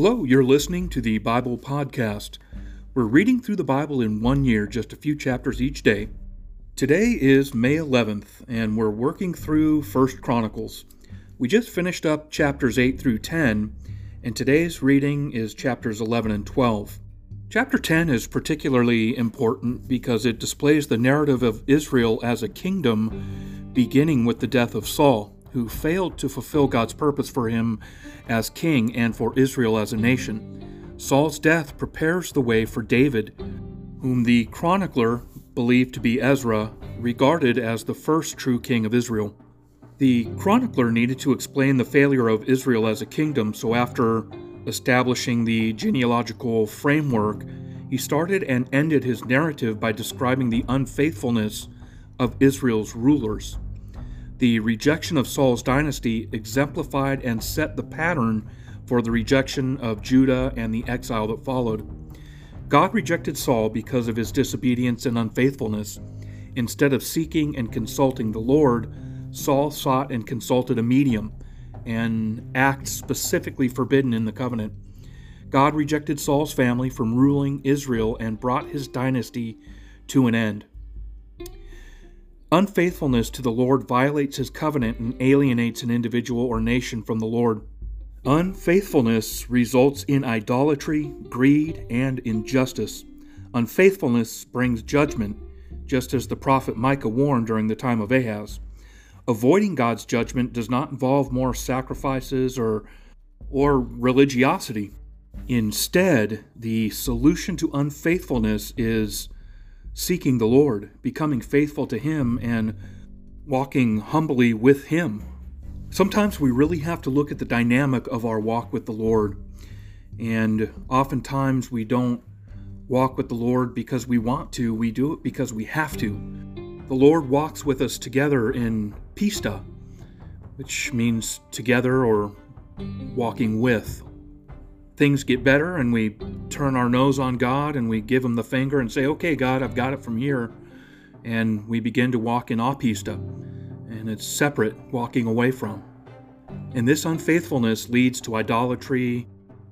Hello, you're listening to the Bible Podcast. We're reading through the Bible in one year, just a few chapters each day. Today is May 11th, and we're working through First Chronicles. We just finished up chapters 8 through 10, and today's reading is chapters 11 and 12. Chapter 10 is particularly important because it displays the narrative of Israel as a kingdom, beginning with the death of Saul who failed to fulfill God's purpose for him as king and for Israel as a nation. Saul's death prepares the way for David, whom the chronicler believed to be Ezra, regarded as the first true king of Israel. The chronicler needed to explain the failure of Israel as a kingdom, so after establishing the genealogical framework, he started and ended his narrative by describing the unfaithfulness of Israel's rulers. The rejection of Saul's dynasty exemplified and set the pattern for the rejection of Judah and the exile that followed. God rejected Saul because of his disobedience and unfaithfulness. Instead of seeking and consulting the Lord, Saul sought and consulted a medium, an act specifically forbidden in the covenant. God rejected Saul's family from ruling Israel and brought his dynasty to an end. Unfaithfulness to the Lord violates his covenant and alienates an individual or nation from the Lord. Unfaithfulness results in idolatry, greed, and injustice. Unfaithfulness brings judgment, just as the prophet Micah warned during the time of Ahaz. Avoiding God's judgment does not involve more sacrifices or, or religiosity. Instead, the solution to unfaithfulness is seeking the Lord, becoming faithful to Him, and walking humbly with Him. Sometimes we really have to look at the dynamic of our walk with the Lord. And oftentimes we don't walk with the Lord because we want to, we do it because we have to. The Lord walks with us together in pista, which means together or walking with things get better and we turn our nose on God and we give Him the finger and say, Okay, God, I've got it from here. And we begin to walk in apista, and it's separate, walking away from. And this unfaithfulness leads to idolatry,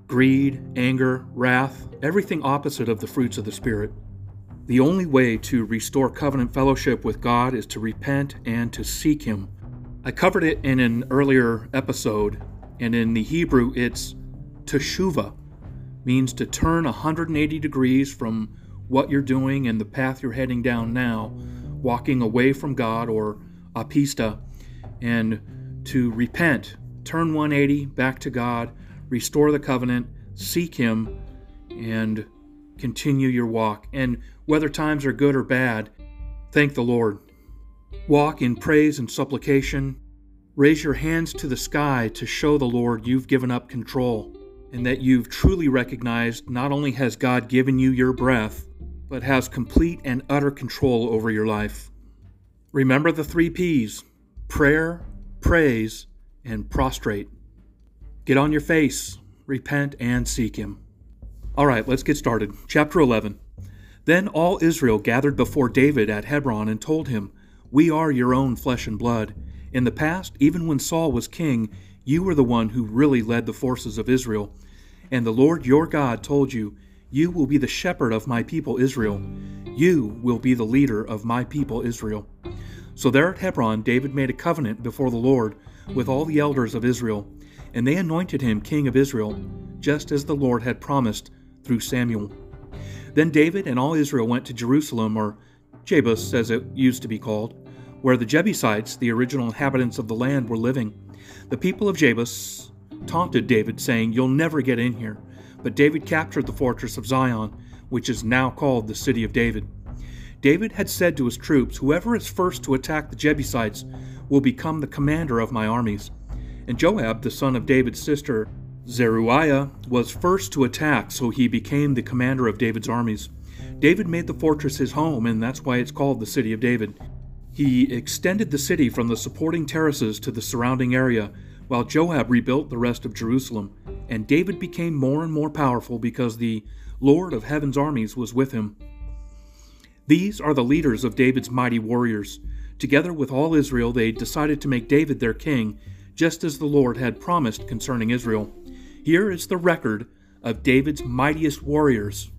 greed, anger, wrath, everything opposite of the fruits of the Spirit. The only way to restore covenant fellowship with God is to repent and to seek Him. I covered it in an earlier episode, and in the Hebrew it's Teshuva means to turn 180 degrees from what you're doing and the path you're heading down now, walking away from God or apista, and to repent, turn 180 back to God, restore the covenant, seek Him, and continue your walk. And whether times are good or bad, thank the Lord. Walk in praise and supplication. Raise your hands to the sky to show the Lord you've given up control and that you've truly recognized not only has God given you your breath, but has complete and utter control over your life. Remember the three P's prayer, praise, and prostrate. Get on your face, repent, and seek Him. All right, let's get started. Chapter 11. Then all Israel gathered before David at Hebron and told him, We are your own flesh and blood. In the past, even when Saul was king, you were the one who really led the forces of Israel. And the Lord your God told you, You will be the shepherd of my people Israel. You will be the leader of my people Israel. So there at Hebron, David made a covenant before the Lord with all the elders of Israel, and they anointed him king of Israel, just as the Lord had promised through Samuel. Then David and all Israel went to Jerusalem, or Jebus as it used to be called, where the Jebusites, the original inhabitants of the land, were living. The people of Jebus taunted David, saying, You'll never get in here. But David captured the fortress of Zion, which is now called the City of David. David had said to his troops, Whoever is first to attack the Jebusites will become the commander of my armies. And Joab, the son of David's sister, Zeruiah, was first to attack, so he became the commander of David's armies. David made the fortress his home, and that's why it's called the City of David. He extended the city from the supporting terraces to the surrounding area, while Joab rebuilt the rest of Jerusalem, and David became more and more powerful because the Lord of heaven's armies was with him. These are the leaders of David's mighty warriors. Together with all Israel, they decided to make David their king, just as the Lord had promised concerning Israel. Here is the record of David's mightiest warriors.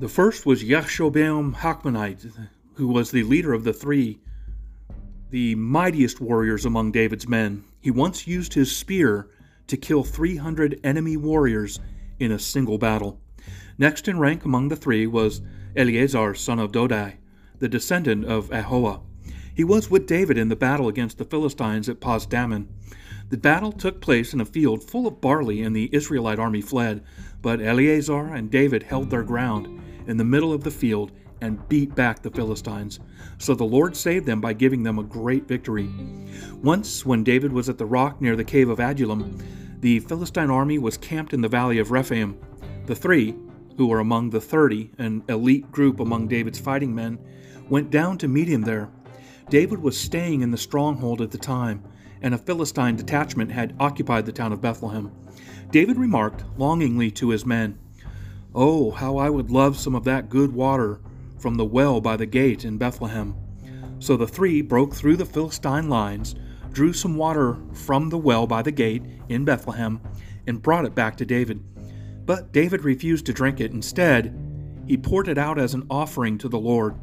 The first was Yashobeam Hakmonite, who was the leader of the three, the mightiest warriors among David's men. He once used his spear to kill 300 enemy warriors in a single battle. Next in rank among the three was Eleazar, son of Dodai, the descendant of Ahoah. He was with David in the battle against the Philistines at Pasdammim. The battle took place in a field full of barley, and the Israelite army fled. But Eleazar and David held their ground in the middle of the field and beat back the Philistines. So the Lord saved them by giving them a great victory. Once, when David was at the rock near the cave of Adullam, the Philistine army was camped in the valley of Rephaim. The three, who were among the thirty, an elite group among David's fighting men, went down to meet him there. David was staying in the stronghold at the time, and a Philistine detachment had occupied the town of Bethlehem. David remarked longingly to his men, Oh, how I would love some of that good water from the well by the gate in Bethlehem. So the three broke through the Philistine lines, drew some water from the well by the gate in Bethlehem, and brought it back to David. But David refused to drink it. Instead, he poured it out as an offering to the Lord.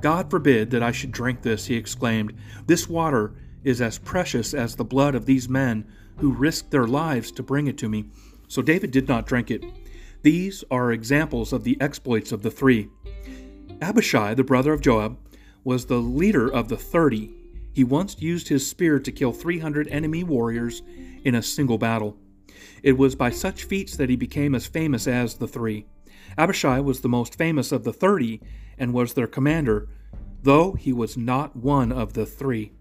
God forbid that I should drink this, he exclaimed. This water is as precious as the blood of these men who risked their lives to bring it to me. So David did not drink it. These are examples of the exploits of the three. Abishai, the brother of Joab, was the leader of the thirty. He once used his spear to kill 300 enemy warriors in a single battle. It was by such feats that he became as famous as the three. Abishai was the most famous of the thirty and was their commander, though he was not one of the three.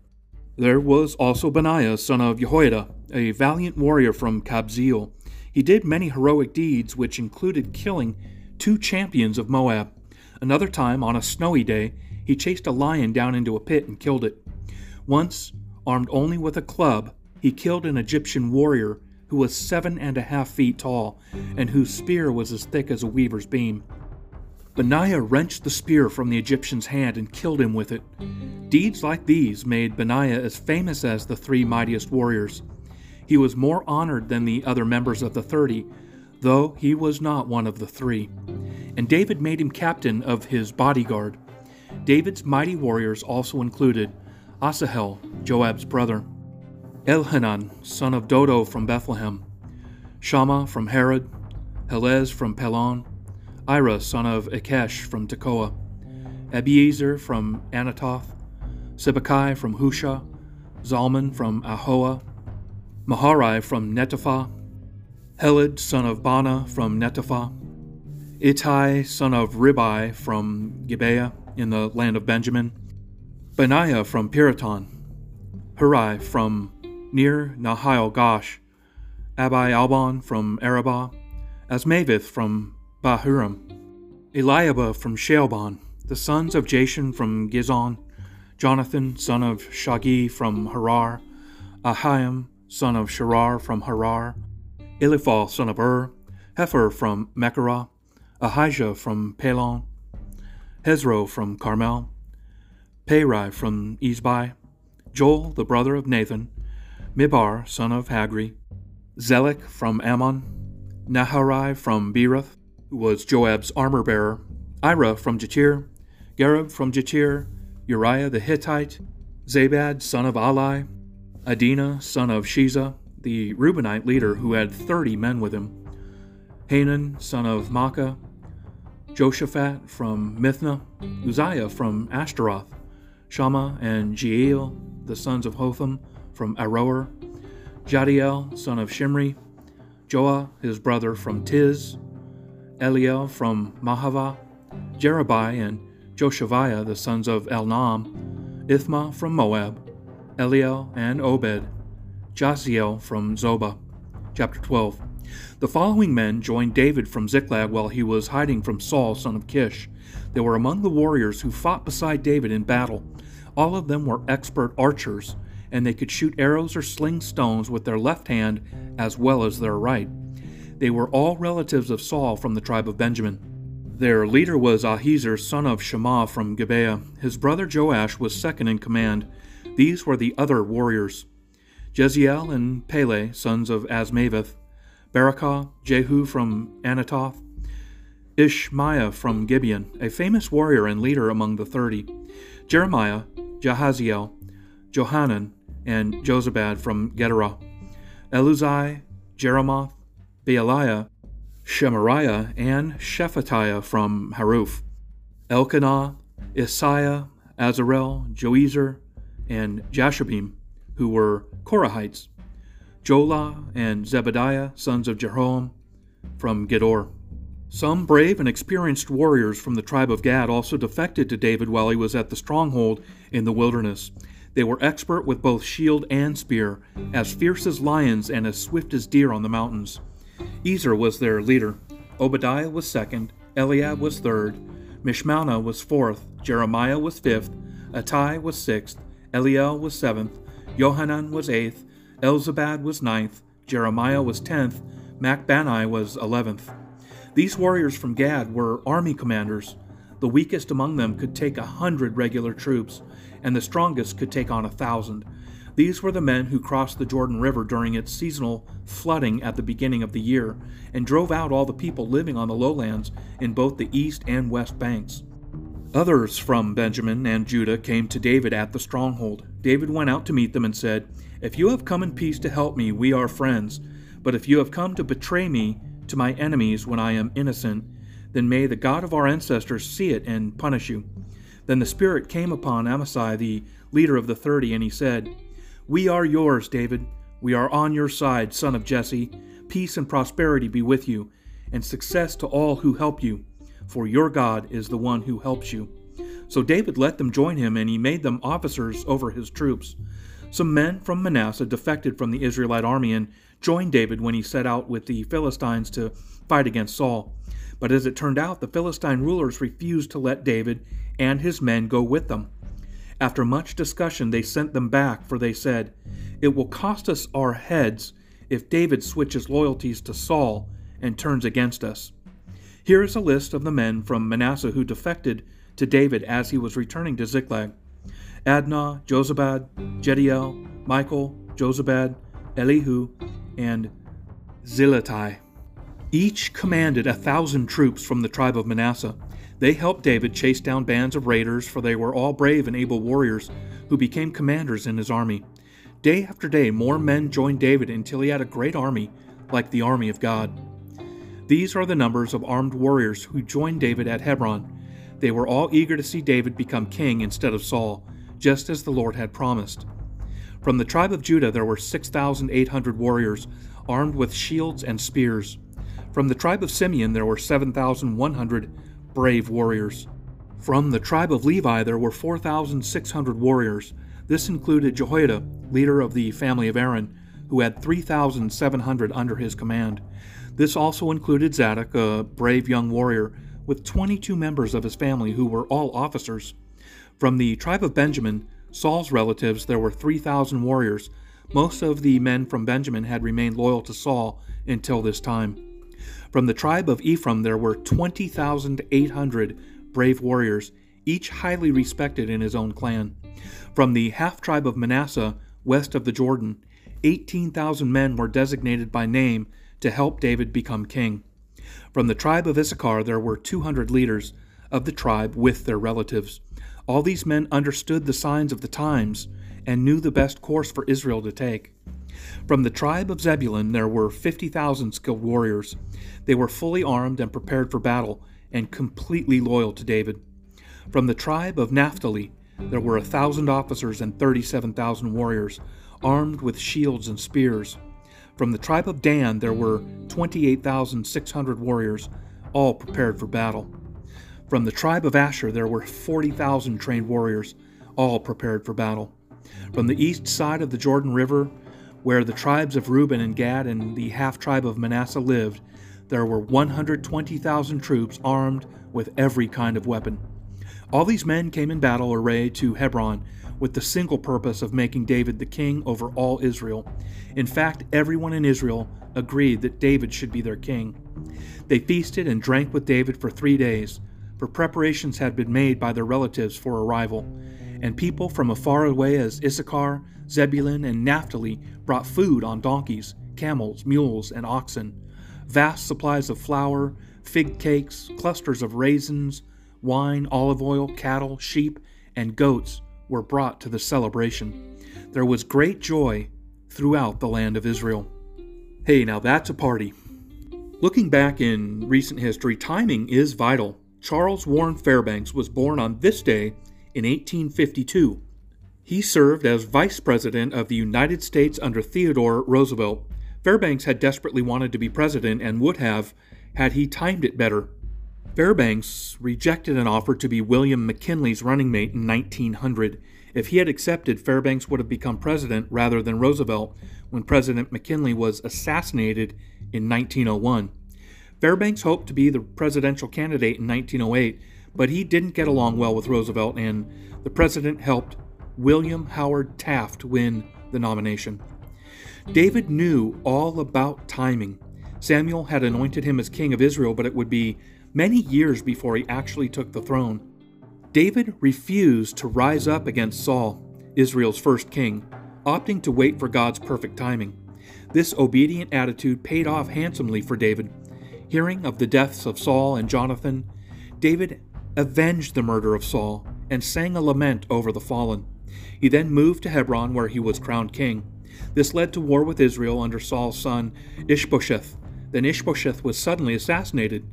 There was also Benaiah, son of Jehoiada, a valiant warrior from Kabzeel. He did many heroic deeds, which included killing two champions of Moab. Another time, on a snowy day, he chased a lion down into a pit and killed it. Once, armed only with a club, he killed an Egyptian warrior who was seven and a half feet tall and whose spear was as thick as a weaver's beam. Benaiah wrenched the spear from the Egyptian's hand and killed him with it. Deeds like these made Benaiah as famous as the three mightiest warriors. He was more honored than the other members of the thirty, though he was not one of the three. And David made him captain of his bodyguard. David's mighty warriors also included Asahel, Joab's brother, Elhanan, son of Dodo from Bethlehem, Shammah from Harod, Helez from Pelon, Ira, son of Ikesh from Tekoa, Abiezer from Anatoth, Sibbecai from Husha, Zalman from Ahoah, Maharai from Netophah, Heled, son of Baanah from Netophah, Ittai, son of Ribai from Gibeah in the land of Benjamin, Benaiah from Piraton, Hurai from near Nahal Gosh, Abi Albon from Arabah, Azmaveth from Bahurim, Eliahba from Shaalbon, the sons of Jashen from Gizon, Jonathan, son of Shagi from Harar, Ahiam, son of Sharar from Harar, Eliphal, son of Ur, Hefer from Mechirah, Ahijah from Pelon, Hezro from Carmel, Paarai from Ezbai, Joel, the brother of Nathan, Mibar, son of Hagri, Zelek from Ammon, Naharai from Beeroth, who was Joab's armor bearer, Ira from Jattir, Gareb from Jattir, Uriah the Hittite, Zabad son of Ali, Adina son of Shiza, the Reubenite leader who had thirty men with him, Hanan son of Maacah, Joshaphat from Mithna, Uzziah from Ashtaroth, Shammah and Jeiel, the sons of Hotham from Aroer, Jadiel son of Shimri, Joah his brother from Tiz, Eliel from Mahava, Jerubai and Joshaviah, the sons of Elnam, Ithma from Moab, Eliel and Obed, Jaziel from Zobah. Chapter 12. The following men joined David from Ziklag while he was hiding from Saul, son of Kish. They were among the warriors who fought beside David in battle. All of them were expert archers, and they could shoot arrows or sling stones with their left hand as well as their right. They were all relatives of Saul from the tribe of Benjamin. Their leader was Ahiezer, son of Shema from Gibeah. His brother Joash was second in command. These were the other warriors Jeziel and Pele, sons of Azmaveth, Berakah, Jehu from Anathoth, Ishmaiah from Gibeon, a famous warrior and leader among the thirty, Jeremiah, Jahaziel, Johanan, and Jozabad from Gedera, Eluzai, Jeremoth, Bealiah, Shemariah, and Shephatiah from Haruph, Elkanah, Isaiah, Azarel, Joezer, and Jashobeam, who were Korahites, Jolah and Zebadiah, sons of Jeroham, from Gedor. Some brave and experienced warriors from the tribe of Gad also defected to David while he was at the stronghold in the wilderness. They were expert with both shield and spear, as fierce as lions and as swift as deer on the mountains. Ezer was their leader. Obadiah was second, Eliab was third, Mishmannah was fourth, Jeremiah was fifth, Attai was sixth, Eliel was seventh, Johanan was eighth, Elzabad was ninth, Jeremiah was tenth, Machbanai was eleventh. These warriors from Gad were army commanders. The weakest among them could take a hundred regular troops, and the strongest could take on a thousand. These were the men who crossed the Jordan River during its seasonal flooding at the beginning of the year, and drove out all the people living on the lowlands in both the east and west banks. Others from Benjamin and Judah came to David at the stronghold. David went out to meet them and said, If you have come in peace to help me, we are friends. But if you have come to betray me, to my enemies when I am innocent, then may the God of our ancestors see it and punish you. Then the Spirit came upon Amasai, the leader of the thirty, and he said, We are yours, David. We are on your side, son of Jesse. Peace and prosperity be with you, and success to all who help you, for your God is the one who helps you. So David let them join him, and he made them officers over his troops. Some men from Manasseh defected from the Israelite army and joined David when he set out with the Philistines to fight against Saul. But as it turned out, the Philistine rulers refused to let David and his men go with them. After much discussion, they sent them back, for they said, It will cost us our heads if David switches loyalties to Saul and turns against us. Here is a list of the men from Manasseh who defected to David as he was returning to Ziklag Adnah, Jozabad, Jediel, Michael, Jozabad, Elihu, and Zillethai. Each commanded a thousand troops from the tribe of Manasseh. They helped David chase down bands of raiders, for they were all brave and able warriors who became commanders in his army. Day after day, more men joined David until he had a great army, like the army of God. These are the numbers of armed warriors who joined David at Hebron. They were all eager to see David become king instead of Saul, just as the Lord had promised. From the tribe of Judah there were 6,800 warriors, armed with shields and spears. From the tribe of Simeon there were 7,100 brave warriors. From the tribe of Levi there were 4,600 warriors. This included Jehoiada, leader of the family of Aaron, who had 3,700 under his command. This also included Zadok, a brave young warrior, with 22 members of his family who were all officers. From the tribe of Benjamin, Saul's relatives, there were 3,000 warriors. Most of the men from Benjamin had remained loyal to Saul until this time. From the tribe of Ephraim, there were 20,800 brave warriors, each highly respected in his own clan. From the half tribe of Manasseh, west of the Jordan, 18,000 men were designated by name to help David become king. From the tribe of Issachar, there were 200 leaders of the tribe with their relatives. All these men understood the signs of the times and knew the best course for Israel to take. From the tribe of Zebulun there were 50,000 skilled warriors. They were fully armed and prepared for battle and completely loyal to David. From the tribe of Naphtali there were a thousand officers and 37,000 warriors, armed with shields and spears. From the tribe of Dan there were 28,600 warriors, all prepared for battle. From the tribe of Asher, there were 40,000 trained warriors, all prepared for battle. From the east side of the Jordan River, where the tribes of Reuben and Gad and the half tribe of Manasseh lived, there were 120,000 troops armed with every kind of weapon. All these men came in battle array to Hebron with the single purpose of making David the king over all Israel. In fact, everyone in Israel agreed that David should be their king. They feasted and drank with David for three days for preparations had been made by their relatives for arrival, and people from as far away as Issachar, Zebulun, and Naphtali brought food on donkeys, camels, mules, and oxen. Vast supplies of flour, fig cakes, clusters of raisins, wine, olive oil, cattle, sheep, and goats were brought to the celebration. There was great joy throughout the land of Israel. Hey, now that's a party. Looking back in recent history, timing is vital. Charles Warren Fairbanks was born on this day in 1852. He served as Vice President of the United States under Theodore Roosevelt. Fairbanks had desperately wanted to be president and would have had he timed it better. Fairbanks rejected an offer to be William McKinley's running mate in 1900. If he had accepted, Fairbanks would have become president rather than Roosevelt when President McKinley was assassinated in 1901. Fairbanks hoped to be the presidential candidate in 1908, but he didn't get along well with Roosevelt, and the president helped William Howard Taft win the nomination. David knew all about timing. Samuel had anointed him as king of Israel, but it would be many years before he actually took the throne. David refused to rise up against Saul, Israel's first king, opting to wait for God's perfect timing. This obedient attitude paid off handsomely for David. Hearing of the deaths of Saul and Jonathan, David avenged the murder of Saul and sang a lament over the fallen. He then moved to Hebron, where he was crowned king. This led to war with Israel under Saul's son Ishbosheth. Then Ishbosheth was suddenly assassinated.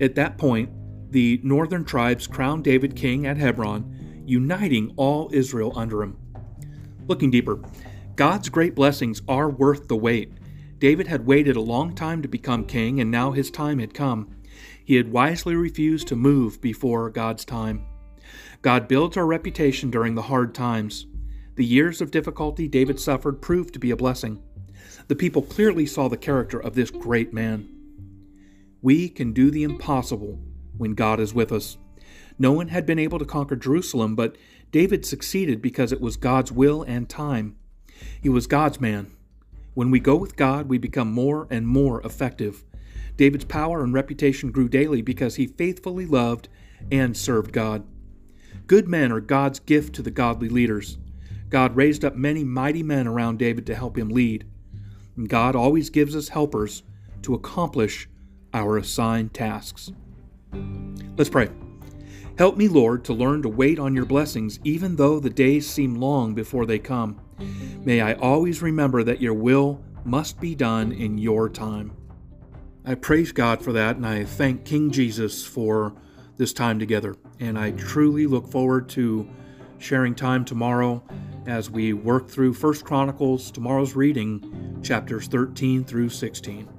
At that point, the northern tribes crowned David king at Hebron, uniting all Israel under him. Looking deeper, God's great blessings are worth the wait. David had waited a long time to become king, and now his time had come. He had wisely refused to move before God's time. God builds our reputation during the hard times. The years of difficulty David suffered proved to be a blessing. The people clearly saw the character of this great man. We can do the impossible when God is with us. No one had been able to conquer Jerusalem, but David succeeded because it was God's will and time. He was God's man. When we go with God, we become more and more effective. David's power and reputation grew daily because he faithfully loved and served God. Good men are God's gift to the godly leaders. God raised up many mighty men around David to help him lead. And God always gives us helpers to accomplish our assigned tasks. Let's pray. Help me, Lord, to learn to wait on your blessings, even though the days seem long before they come. May I always remember that your will must be done in your time. I praise God for that, and I thank King Jesus for this time together. And I truly look forward to sharing time tomorrow as we work through First Chronicles, tomorrow's reading, chapters 13 through 16.